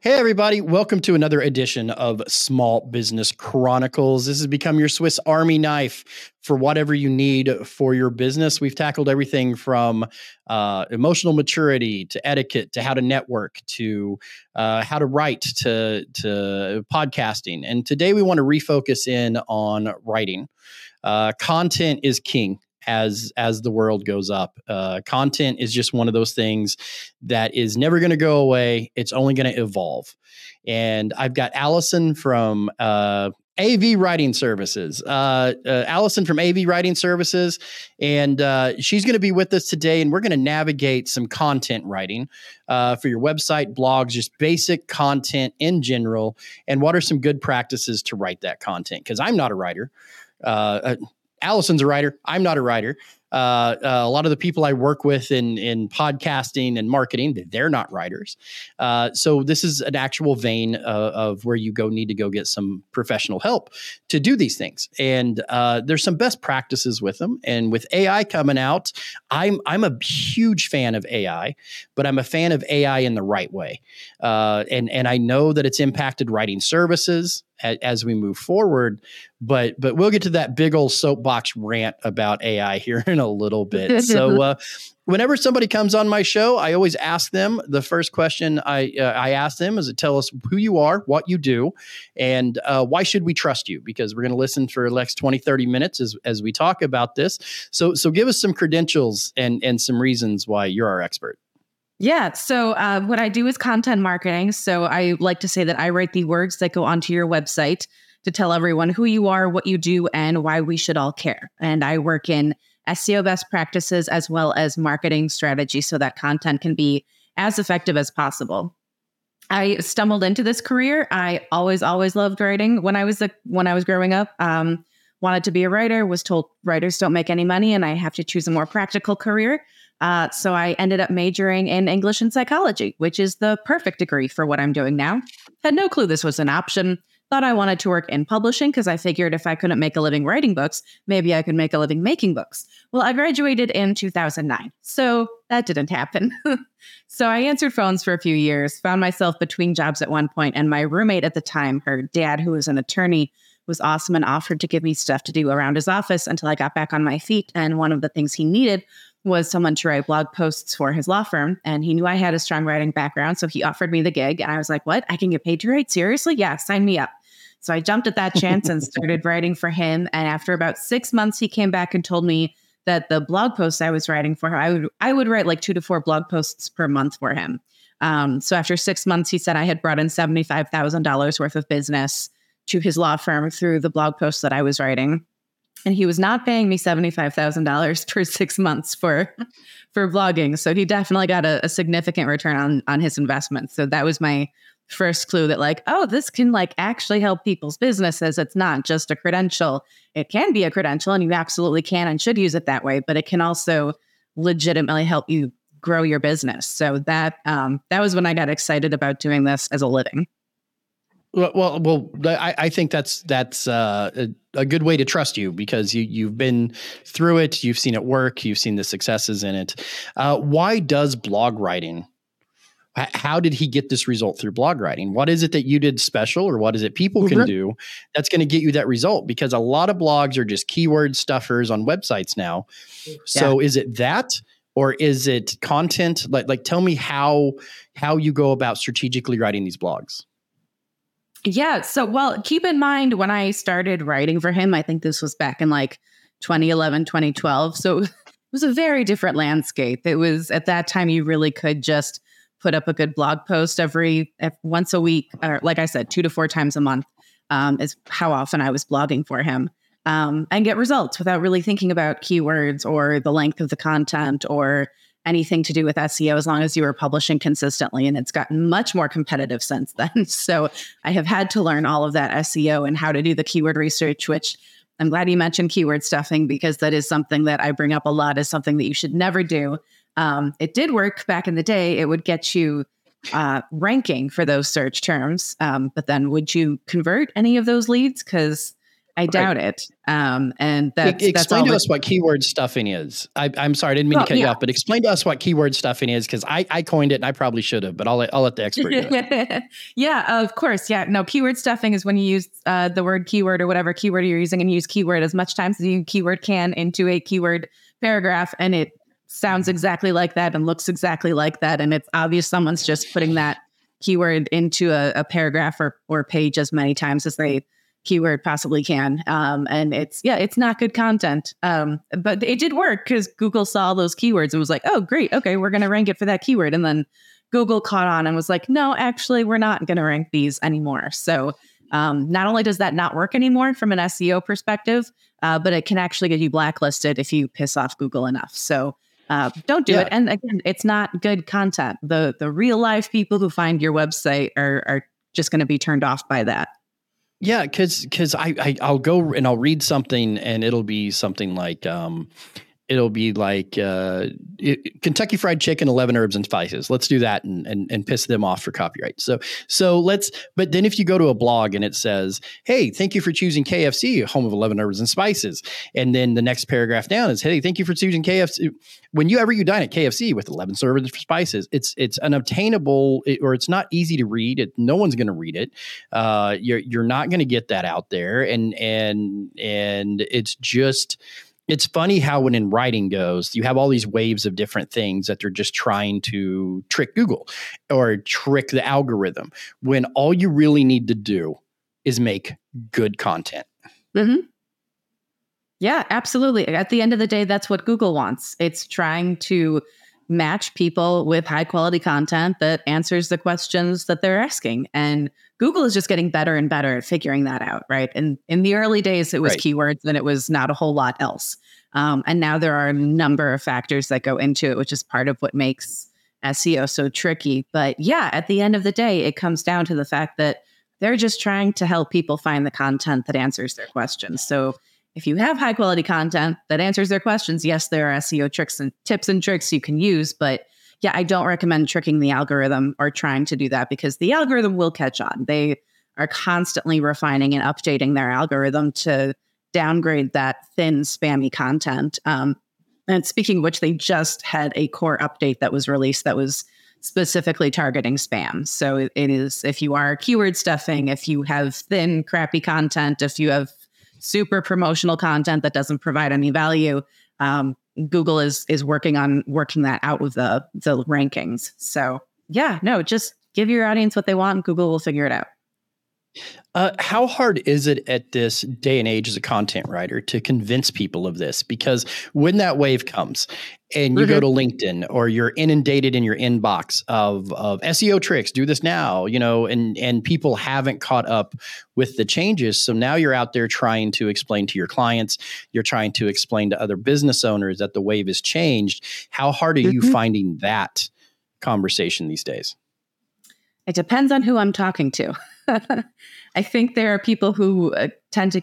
Hey, everybody. Welcome to another edition of Small Business Chronicles. This has become your Swiss Army knife for whatever you need for your business. We've tackled everything from uh, emotional maturity to etiquette to how to network to uh, how to write to, to podcasting. And today we want to refocus in on writing. Uh, content is king as as the world goes up. Uh, content is just one of those things that is never going to go away. It's only going to evolve. And I've got Alison from uh, AV Writing Services. Uh, uh, Alison from AV Writing Services, and uh, she's going to be with us today, and we're going to navigate some content writing uh, for your website, blogs, just basic content in general, and what are some good practices to write that content? Because I'm not a writer. Alison's a writer. I'm not a writer. Uh, uh, a lot of the people I work with in in podcasting and marketing, they're not writers. Uh, so this is an actual vein of, of, where you go need to go get some professional help to do these things. And uh, there's some best practices with them. And with AI coming out, I'm I'm a huge fan of AI, but I'm a fan of AI in the right way. Uh, and and I know that it's impacted writing services as, as we move forward. But but we'll get to that big old soapbox rant about AI here in a little bit. so uh, whenever somebody comes on my show, I always ask them the first question I uh, I ask them is to tell us who you are, what you do, and uh, why should we trust you? Because we're going to listen for the next 20, 30 minutes as, as we talk about this. So so give us some credentials and and some reasons why you're our expert. Yeah. So, uh, what I do is content marketing. So, I like to say that I write the words that go onto your website to tell everyone who you are, what you do, and why we should all care. And I work in SEO best practices as well as marketing strategy so that content can be as effective as possible. I stumbled into this career. I always, always loved writing when I was a, when I was growing up. Um, wanted to be a writer. Was told writers don't make any money, and I have to choose a more practical career. Uh, so I ended up majoring in English and psychology, which is the perfect degree for what I'm doing now. Had no clue this was an option. Thought I wanted to work in publishing because I figured if I couldn't make a living writing books, maybe I could make a living making books. Well, I graduated in 2009, so that didn't happen. so I answered phones for a few years, found myself between jobs at one point, and my roommate at the time, her dad, who was an attorney, was awesome and offered to give me stuff to do around his office until I got back on my feet. And one of the things he needed was someone to write blog posts for his law firm. And he knew I had a strong writing background. So he offered me the gig. And I was like, what? I can get paid to write? Seriously? Yeah, sign me up. So I jumped at that chance and started writing for him. And after about six months, he came back and told me that the blog posts I was writing for him, I would I would write like two to four blog posts per month for him. Um, so after six months, he said I had brought in seventy five thousand dollars worth of business to his law firm through the blog posts that I was writing and he was not paying me $75,000 for 6 months for for blogging. So he definitely got a, a, significant return on on his investment. So that was my first clue that like, oh, this can like actually help people's businesses. It's not just a credential. It can be a credential and you absolutely can and should use it that way, but it can also legitimately help you grow your business. So that um, that was when I got excited about doing this as a living. Well, well, I, I, think that's that's uh, a, a, good way to trust you because you you've been through it, you've seen it work, you've seen the successes in it. Uh, why does blog writing? How did he get this result through blog writing? What is it that you did special, or what is it people can mm-hmm. do that's going to get you that result? Because a lot of blogs are just keyword stuffers on websites now. So, yeah. is it that? or is it content like like tell me how how you go about strategically writing these blogs yeah. So, well, keep in mind when I started writing for him, I think this was back in like 2011, 2012. So it was a very different landscape. It was at that time you really could just put up a good blog post every, once a week, or like I said, two to four times a month um, is how often I was blogging for him. Um, and get results without really thinking about keywords or the length of the content or anything to do with SEO as long as you were publishing consistently. And it's gotten much more competitive since then. So I have had to learn all of that SEO and how to do the keyword research, which I'm glad you mentioned keyword stuffing because that is something that I bring up a lot as something that you should never do. Um, it did work back in the day. It would get you uh, ranking for those search terms. Um, but then would you convert any of those leads? Because I doubt right. it. Um, and that's explain that's to us what keyword stuffing is. I, am sorry, I didn't mean well, to cut yeah. you off, but explain to us what keyword stuffing is because I, I coined it and I probably should have, but I'll let, I'll let the expert do it. yeah, of course. Yeah, no, keyword stuffing is when you use uh, the word keyword or whatever keyword you're using and use keyword as much times as you keyword can into a keyword paragraph, and it sounds exactly like that and looks exactly like that, and it's obvious someone's just putting that keyword into a, a paragraph or or page as many times as they keyword possibly can. Um, and it's yeah, it's not good content. Um, but it did work because Google saw those keywords and was like, oh great, okay, we're gonna rank it for that keyword. And then Google caught on and was like, no, actually, we're not gonna rank these anymore. So um, not only does that not work anymore from an SEO perspective, uh, but it can actually get you blacklisted if you piss off Google enough. So uh, don't do yeah. it. And again, it's not good content. The the real life people who find your website are are just going to be turned off by that. Yeah, because because I, I I'll go and I'll read something and it'll be something like um, it'll be like uh, it, Kentucky Fried Chicken, eleven herbs and spices. Let's do that and, and and piss them off for copyright. So so let's. But then if you go to a blog and it says, "Hey, thank you for choosing KFC, home of eleven herbs and spices," and then the next paragraph down is, "Hey, thank you for choosing KFC." When you ever you dine at KFC with eleven herbs and spices, it's it's unobtainable or it's not easy to read. It, no one's going to read it. Uh, you're you're not going to get that out there, and and and it's just it's funny how when in writing goes, you have all these waves of different things that they're just trying to trick Google or trick the algorithm when all you really need to do is make good content. Mm-hmm. Yeah, absolutely. At the end of the day, that's what Google wants. It's trying to match people with high quality content that answers the questions that they're asking. And Google is just getting better and better at figuring that out, right? And in the early days, it was right. keywords and it was not a whole lot else. Um, and now there are a number of factors that go into it, which is part of what makes SEO so tricky. But yeah, at the end of the day, it comes down to the fact that they're just trying to help people find the content that answers their questions. So if you have high quality content that answers their questions, yes, there are SEO tricks and tips and tricks you can use, but yeah, I don't recommend tricking the algorithm or trying to do that because the algorithm will catch on. They are constantly refining and updating their algorithm to downgrade that thin, spammy content. Um, and speaking of which, they just had a core update that was released that was specifically targeting spam. So it, it is if you are keyword stuffing, if you have thin, crappy content, if you have super promotional content that doesn't provide any value. Um, Google is is working on working that out with the the rankings. So yeah, no, just give your audience what they want, Google will figure it out. Uh, how hard is it at this day and age as a content writer to convince people of this? Because when that wave comes and you mm-hmm. go to LinkedIn or you're inundated in your inbox of, of SEO tricks, do this now, you know, and, and people haven't caught up with the changes. So now you're out there trying to explain to your clients, you're trying to explain to other business owners that the wave has changed. How hard are mm-hmm. you finding that conversation these days? It depends on who I'm talking to. I think there are people who uh, tend to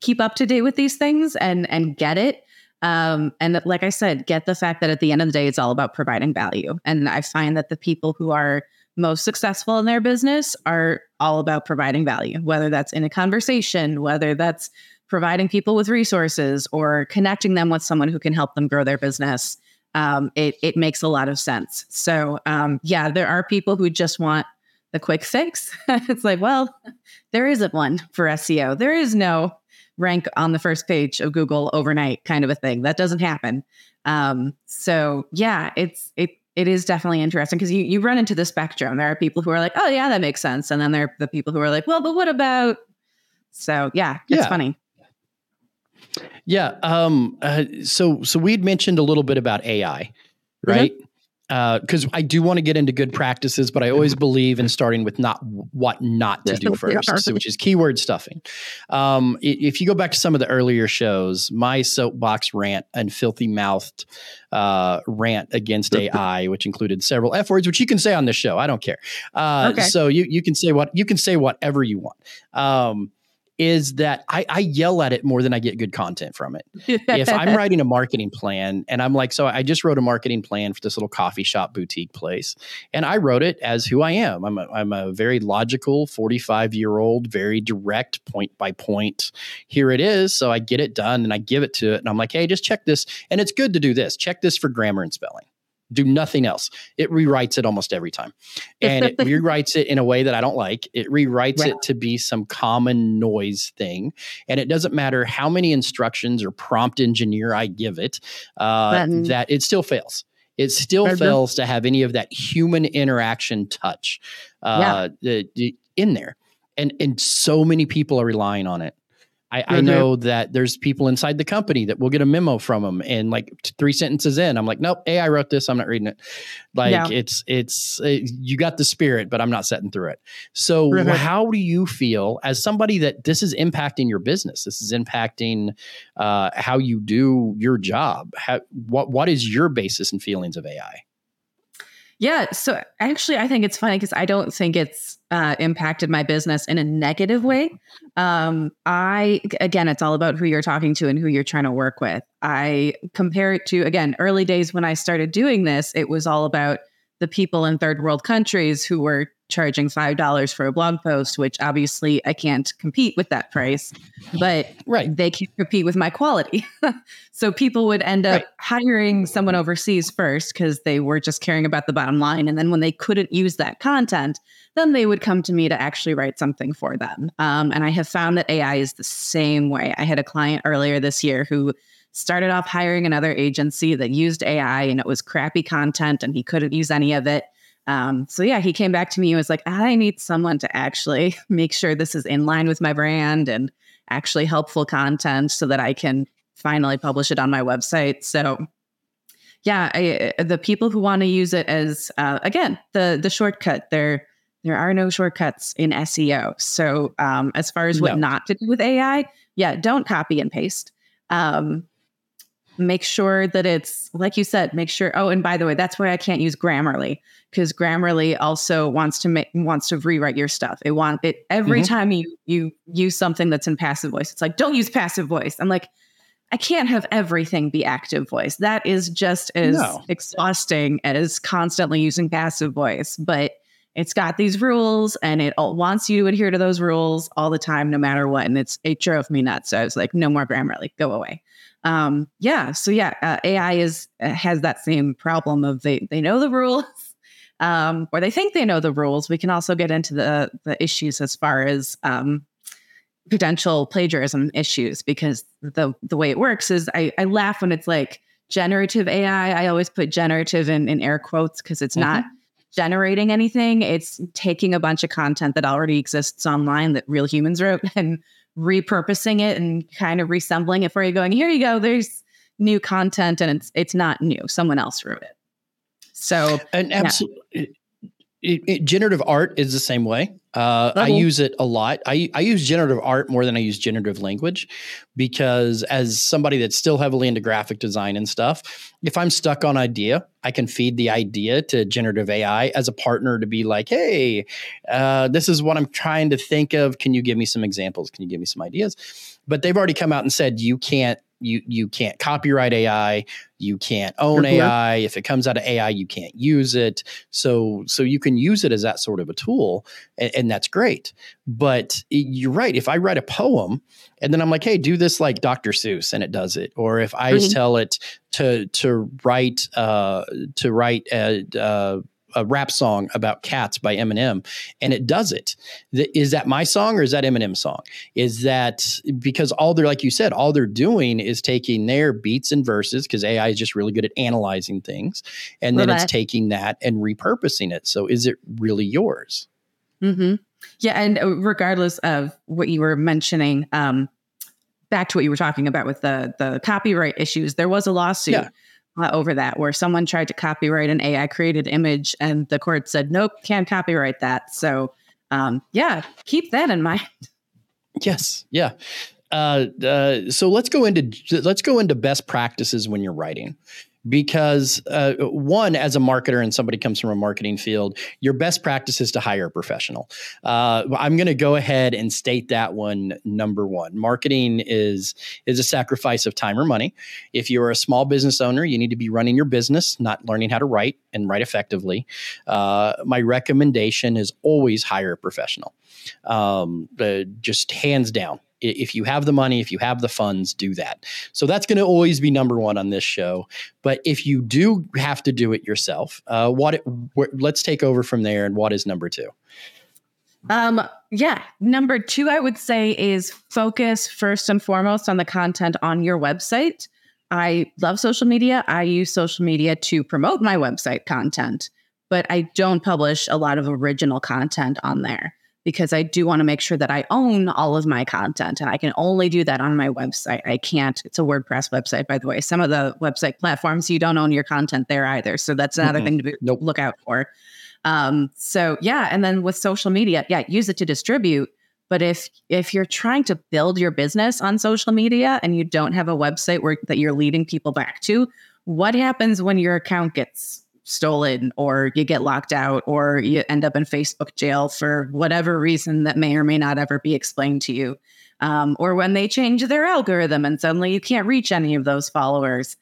keep up to date with these things and and get it. Um, and like I said, get the fact that at the end of the day, it's all about providing value. And I find that the people who are most successful in their business are all about providing value, whether that's in a conversation, whether that's providing people with resources or connecting them with someone who can help them grow their business. Um, it, it makes a lot of sense. So, um, yeah, there are people who just want the quick fix. it's like, well, there isn't one for SEO. There is no rank on the first page of Google overnight kind of a thing. That doesn't happen. Um, so yeah, it's it it is definitely interesting because you you run into the spectrum. There are people who are like, oh yeah, that makes sense, and then there are the people who are like, well, but what about? So yeah, it's yeah. funny. Yeah. Um. Uh, so so we'd mentioned a little bit about AI, mm-hmm. right? Mm-hmm because uh, I do want to get into good practices, but I always believe in starting with not what not to do first, which is keyword stuffing. Um, if you go back to some of the earlier shows, my soapbox rant and filthy mouthed uh, rant against AI, which included several f words, which you can say on this show. I don't care. Uh, okay. So you you can say what you can say whatever you want. Um, is that I, I yell at it more than I get good content from it. if I'm writing a marketing plan and I'm like, so I just wrote a marketing plan for this little coffee shop boutique place, and I wrote it as who I am. I'm a, I'm a very logical 45 year old, very direct, point by point. Here it is. So I get it done and I give it to it, and I'm like, hey, just check this. And it's good to do this. Check this for grammar and spelling do nothing else. It rewrites it almost every time. And it rewrites it in a way that I don't like. It rewrites right. it to be some common noise thing. And it doesn't matter how many instructions or prompt engineer I give it, uh, that it still fails. It still fails to have any of that human interaction touch uh, yeah. in there. And, and so many people are relying on it. I. I, know that there's people inside the company that will get a memo from them and like three sentences in, I'm like, nope, A, I wrote this. I'm not reading it. Like yeah. it's, it's, it, uh, you got the spirit, but I'm not setting through it. So mm-hmm. how do you feel as somebody that this is impacting your business? This is impacting uh, how you do your job. How, what, what is your basis and feelings of AI? Yeah. So actually, I think it's funny because I don't think it's uh, impacted my business in a negative way. Um, I, again, it's all about who you're talking to and who you're trying to work with. I compare it to, again, early days when I started doing this, it was all about the people in third world countries who were charging $5 for a blog post, which obviously I can't compete with that price, but right. they can't compete with my quality. so people would end up right. hiring someone overseas first because they were just caring about the bottom line. And then when they couldn't use that content, then they would come to me to actually write something for them. Um, and I have found that AI is the same way. I had a client earlier this year who started off hiring another agency that used AI and it was crappy content and he couldn't use any of it. Um, so yeah, he came back to me and was like, I need someone to actually make sure this is in line with my brand and actually helpful content so that I can finally publish it on my website. So yeah, I, the people who want to use it as uh, again the the shortcut, there there are no shortcuts in SEO. So um, as far as what no. not to do with AI, yeah, don't copy and paste. Um, make sure that it's like you said make sure oh and by the way that's why i can't use grammarly because grammarly also wants to make wants to rewrite your stuff. It want it every mm-hmm. time you you use something that's in passive voice it's like don't use passive voice. I'm like i can't have everything be active voice. That is just as no. exhausting as constantly using passive voice but it's got these rules and it wants you to adhere to those rules all the time no matter what and it's it drove me nuts. So i was like no more grammarly. Go away um, yeah, so yeah, uh, AI is uh, has that same problem of they they know the rules, um, or they think they know the rules. We can also get into the the issues as far as um, potential plagiarism issues because the the way it works is I, I laugh when it's like generative AI. I always put generative in, in air quotes because it's mm-hmm. not generating anything. It's taking a bunch of content that already exists online that real humans wrote and repurposing it and kind of resembling it for you going here you go there's new content and it's it's not new someone else wrote it so and absolutely yeah. It, it, generative art is the same way uh, I use it a lot. I, I use generative art more than I use generative language because, as somebody that's still heavily into graphic design and stuff, if I'm stuck on idea, I can feed the idea to generative AI as a partner to be like, hey, uh, this is what I'm trying to think of. Can you give me some examples? Can you give me some ideas? But they've already come out and said you can't you you can't copyright AI, you can't own mm-hmm. AI. If it comes out of AI, you can't use it. So so you can use it as that sort of a tool, and, and that's great. But you're right. If I write a poem and then I'm like, hey, do this like Dr. Seuss, and it does it, or if I mm-hmm. tell it to to write uh, to write a, uh, a rap song about cats by Eminem, and it does it. Is that my song or is that Eminem's song? Is that because all they're like you said, all they're doing is taking their beats and verses because AI is just really good at analyzing things, and then it's taking that and repurposing it. So is it really yours? Mm-hmm. Yeah, and uh, regardless of what you were mentioning, um, back to what you were talking about with the the copyright issues, there was a lawsuit. Yeah over that, where someone tried to copyright an AI created image and the court said, nope, can't copyright that. So, um, yeah, keep that in mind. Yes. Yeah. Uh, uh, so let's go into let's go into best practices when you're writing because uh, one as a marketer and somebody comes from a marketing field your best practice is to hire a professional. Uh, i'm going to go ahead and state that one number one. Marketing is is a sacrifice of time or money. If you're a small business owner you need to be running your business not learning how to write and write effectively. Uh, my recommendation is always hire a professional. Um, just hands down if you have the money, if you have the funds, do that. So that's going to always be number one on this show. But if you do have to do it yourself, uh, what, what let's take over from there. And what is number two? Um, yeah, number two, I would say is focus first and foremost on the content on your website. I love social media. I use social media to promote my website content, but I don't publish a lot of original content on there because I do want to make sure that I own all of my content and I can only do that on my website. I can't, it's a WordPress website, by the way. Some of the website platforms, you don't own your content there either. So that's another mm-hmm. thing to be, nope. look out for. Um, so yeah. And then with social media, yeah, use it to distribute. But if if you're trying to build your business on social media and you don't have a website where that you're leading people back to, what happens when your account gets stolen or you get locked out or you end up in Facebook jail for whatever reason that may or may not ever be explained to you. Um, or when they change their algorithm and suddenly you can't reach any of those followers,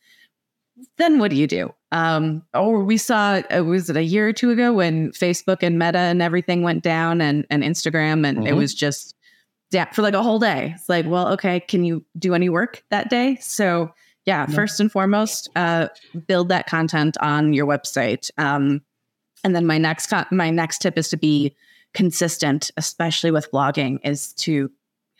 then what do you do? Um, or we saw, uh, was it a year or two ago when Facebook and Meta and everything went down and, and Instagram and mm-hmm. it was just yeah, for like a whole day. It's like, well, okay, can you do any work that day? So yeah, first and foremost, uh, build that content on your website. Um, and then my next co- my next tip is to be consistent, especially with blogging, is to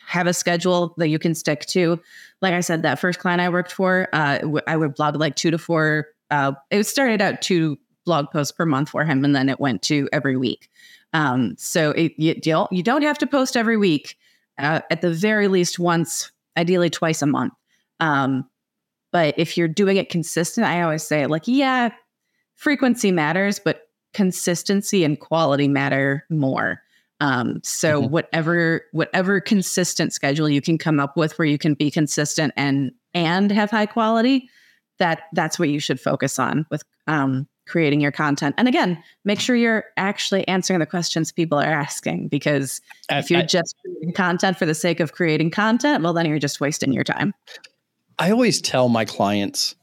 have a schedule that you can stick to. Like I said, that first client I worked for, uh, w- I would blog like two to four. Uh, it started out two blog posts per month for him, and then it went to every week. Um, so it, you, you, don't, you don't have to post every week. Uh, at the very least, once, ideally twice a month. Um, but if you're doing it consistent, I always say, like, yeah, frequency matters, but consistency and quality matter more. Um, so mm-hmm. whatever whatever consistent schedule you can come up with where you can be consistent and and have high quality, that that's what you should focus on with um, creating your content. And again, make sure you're actually answering the questions people are asking because if you're I, just creating content for the sake of creating content, well, then you're just wasting your time. I always tell my clients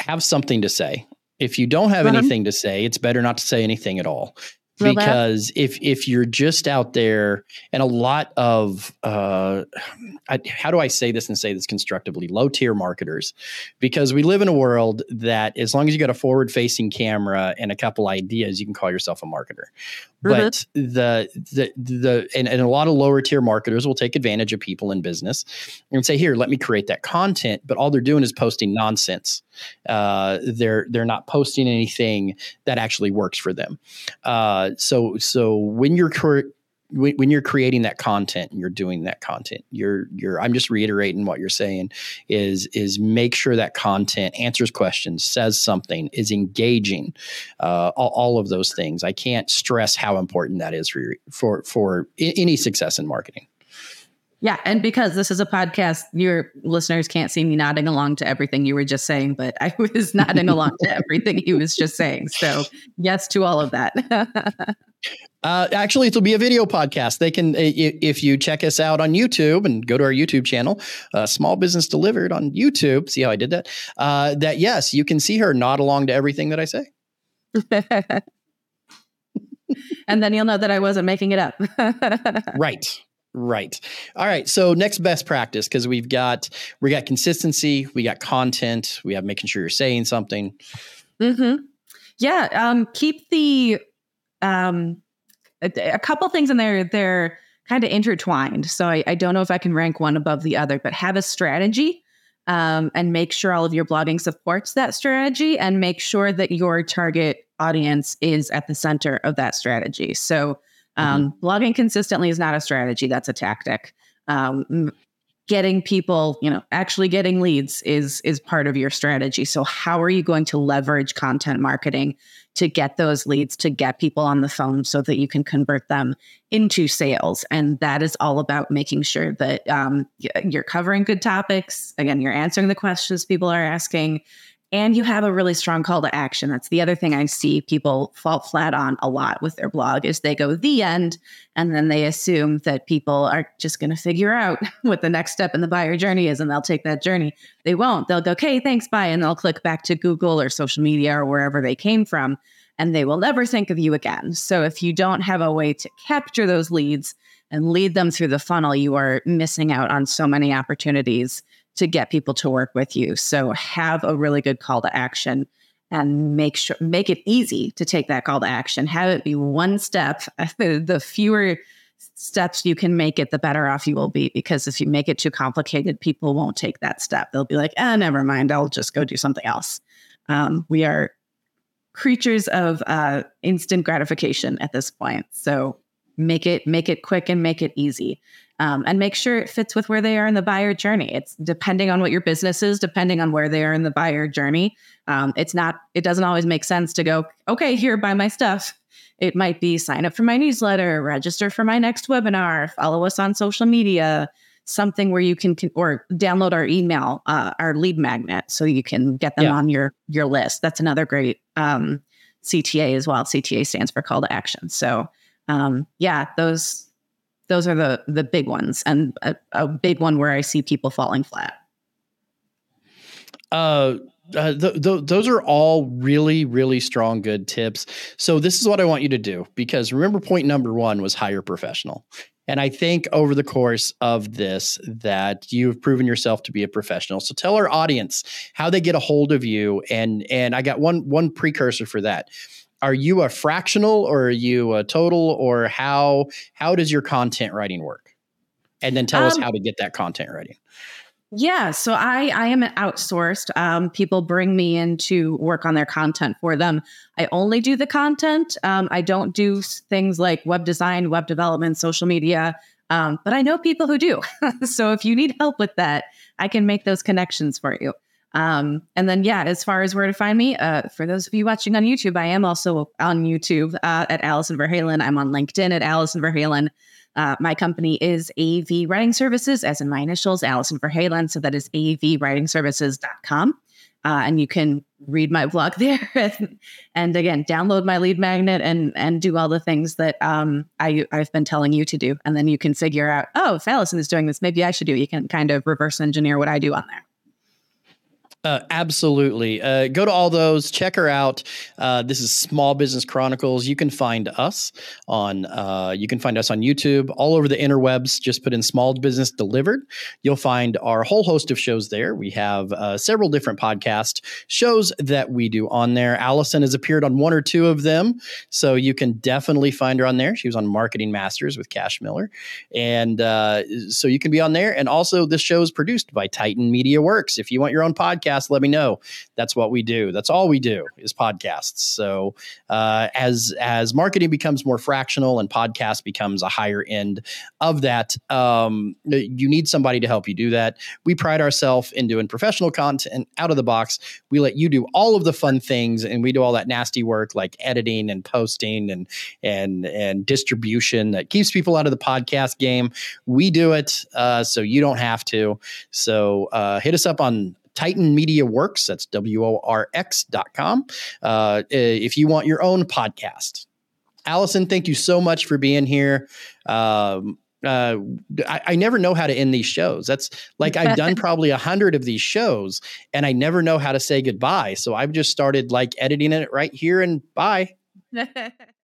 have something to say. If you don't have uh-huh. anything to say, it's better not to say anything at all. Because if if you're just out there and a lot of uh, I, how do I say this and say this constructively? Low tier marketers. Because we live in a world that as long as you got a forward facing camera and a couple ideas you can call yourself a marketer mm-hmm. but the the the and, and a lot of lower tier marketers will take advantage of people in business and say here let me create that content but all they're doing is posting nonsense uh, they're they're not posting anything that actually works for them. Uh, so so when you're cre- when, when you're creating that content and you're doing that content, you're you're I'm just reiterating what you're saying is is make sure that content answers questions, says something, is engaging, uh, all, all of those things. I can't stress how important that is for for for any success in marketing. Yeah. And because this is a podcast, your listeners can't see me nodding along to everything you were just saying, but I was nodding along to everything he was just saying. So, yes to all of that. uh, actually, it'll be a video podcast. They can, if you check us out on YouTube and go to our YouTube channel, uh, Small Business Delivered on YouTube, see how I did that? Uh, that, yes, you can see her nod along to everything that I say. and then you'll know that I wasn't making it up. right. Right. All right. So next best practice because we've got we got consistency, we got content, we have making sure you're saying something. Hmm. Yeah. Um. Keep the um. A, a, couple things in there. They're kind of intertwined. So I, I don't know if I can rank one above the other, but have a strategy. Um, and make sure all of your blogging supports that strategy and make sure that your target audience is at the center of that strategy. So, um, mm-hmm. Blogging consistently is not a strategy; that's a tactic. Um, getting people, you know, actually getting leads is is part of your strategy. So, how are you going to leverage content marketing to get those leads, to get people on the phone, so that you can convert them into sales? And that is all about making sure that um, you're covering good topics. Again, you're answering the questions people are asking and you have a really strong call to action. That's the other thing I see people fall flat on a lot with their blog is they go the end and then they assume that people are just going to figure out what the next step in the buyer journey is and they'll take that journey. They won't. They'll go, "Okay, thanks, bye," and they'll click back to Google or social media or wherever they came from and they will never think of you again. So if you don't have a way to capture those leads and lead them through the funnel, you are missing out on so many opportunities to get people to work with you. So have a really good call to action and make sure make it easy to take that call to action. Have it be one step. the fewer steps you can make it, the better off you will be. Because if you make it too complicated, people won't take that step. They'll be like, "Ah, never mind. I'll just go do something else." Um, we are creatures of uh, instant gratification at this point. So make it make it quick and make it easy um, and make sure it fits with where they are in the buyer journey. It's depending on what your business is, depending on where they are in the buyer journey. Um, it's not, it doesn't always make sense to go, okay, here, buy my stuff. It might be sign up for my newsletter, register for my next webinar, follow us on social media, something where you can, or download our email, uh, our lead magnet, so you can get them yeah. on your your list. That's another great um, CTA as well. CTA stands for call to action. So um, yeah, those those are the the big ones, and a, a big one where I see people falling flat. Uh, uh, th- th- those are all really, really strong, good tips. So, this is what I want you to do because remember, point number one was hire professional. And I think over the course of this, that you've proven yourself to be a professional. So, tell our audience how they get a hold of you. And and I got one one precursor for that are you a fractional or are you a total or how how does your content writing work? And then tell um, us how to get that content writing. Yeah so i i am outsourced. Um, people bring me in to work on their content for them. I only do the content. Um, i don't do things like web design web development social media um, but i know people who do. So if you need help with that i can make those connections for you um, and then, yeah, as far as where to find me, uh, for those of you watching on YouTube, I am also on YouTube uh, at Alison Ver Halen. I'm on LinkedIn at Alison Ver Halen. Uh, my company is AV Writing Services, as in my initials, Alison Ver Halen. So that is avwritingservices.com. Uh, and you can read my blog there and, and, again download my lead magnet and and do all the things that um, I, i've been telling you to do and then you can figure out oh if alison is doing this maybe i should do it. you can kind of reverse engineer what i do on there uh, absolutely. Uh, go to all those, check her out. Uh, this is Small Business Chronicles. You can find us on uh, you can find us on YouTube, all over the interwebs. Just put in Small Business Delivered. You'll find our whole host of shows there. We have uh, several different podcast shows that we do on there. Alison has appeared on one or two of them, so you can definitely find her on there. She was on Marketing Masters with Cash Miller, and uh, so you can be on there. And also, this show is produced by Titan Media Worx. If you want your own podcast podcast, let me know. That's what we do. That's all we do is podcasts. So uh, as as marketing becomes more fractional and podcast becomes a higher end of that, um, you need somebody to help you do that. We pride ourselves in doing professional content out of the box. We let you do all of the fun things, and we do all that nasty work like editing and posting and and and distribution that keeps people out of the podcast game. We do it uh, so you don't have to. So uh, hit us up on Titan Media Worx. That's W O R X dot com. Uh, if you want your own podcast. Alison, thank you so much for being here. Um, uh, I, I, never know how to end these shows. That's like I've done probably a hundred of these shows, and I never know how to say goodbye. So I've just started like editing it right here and bye.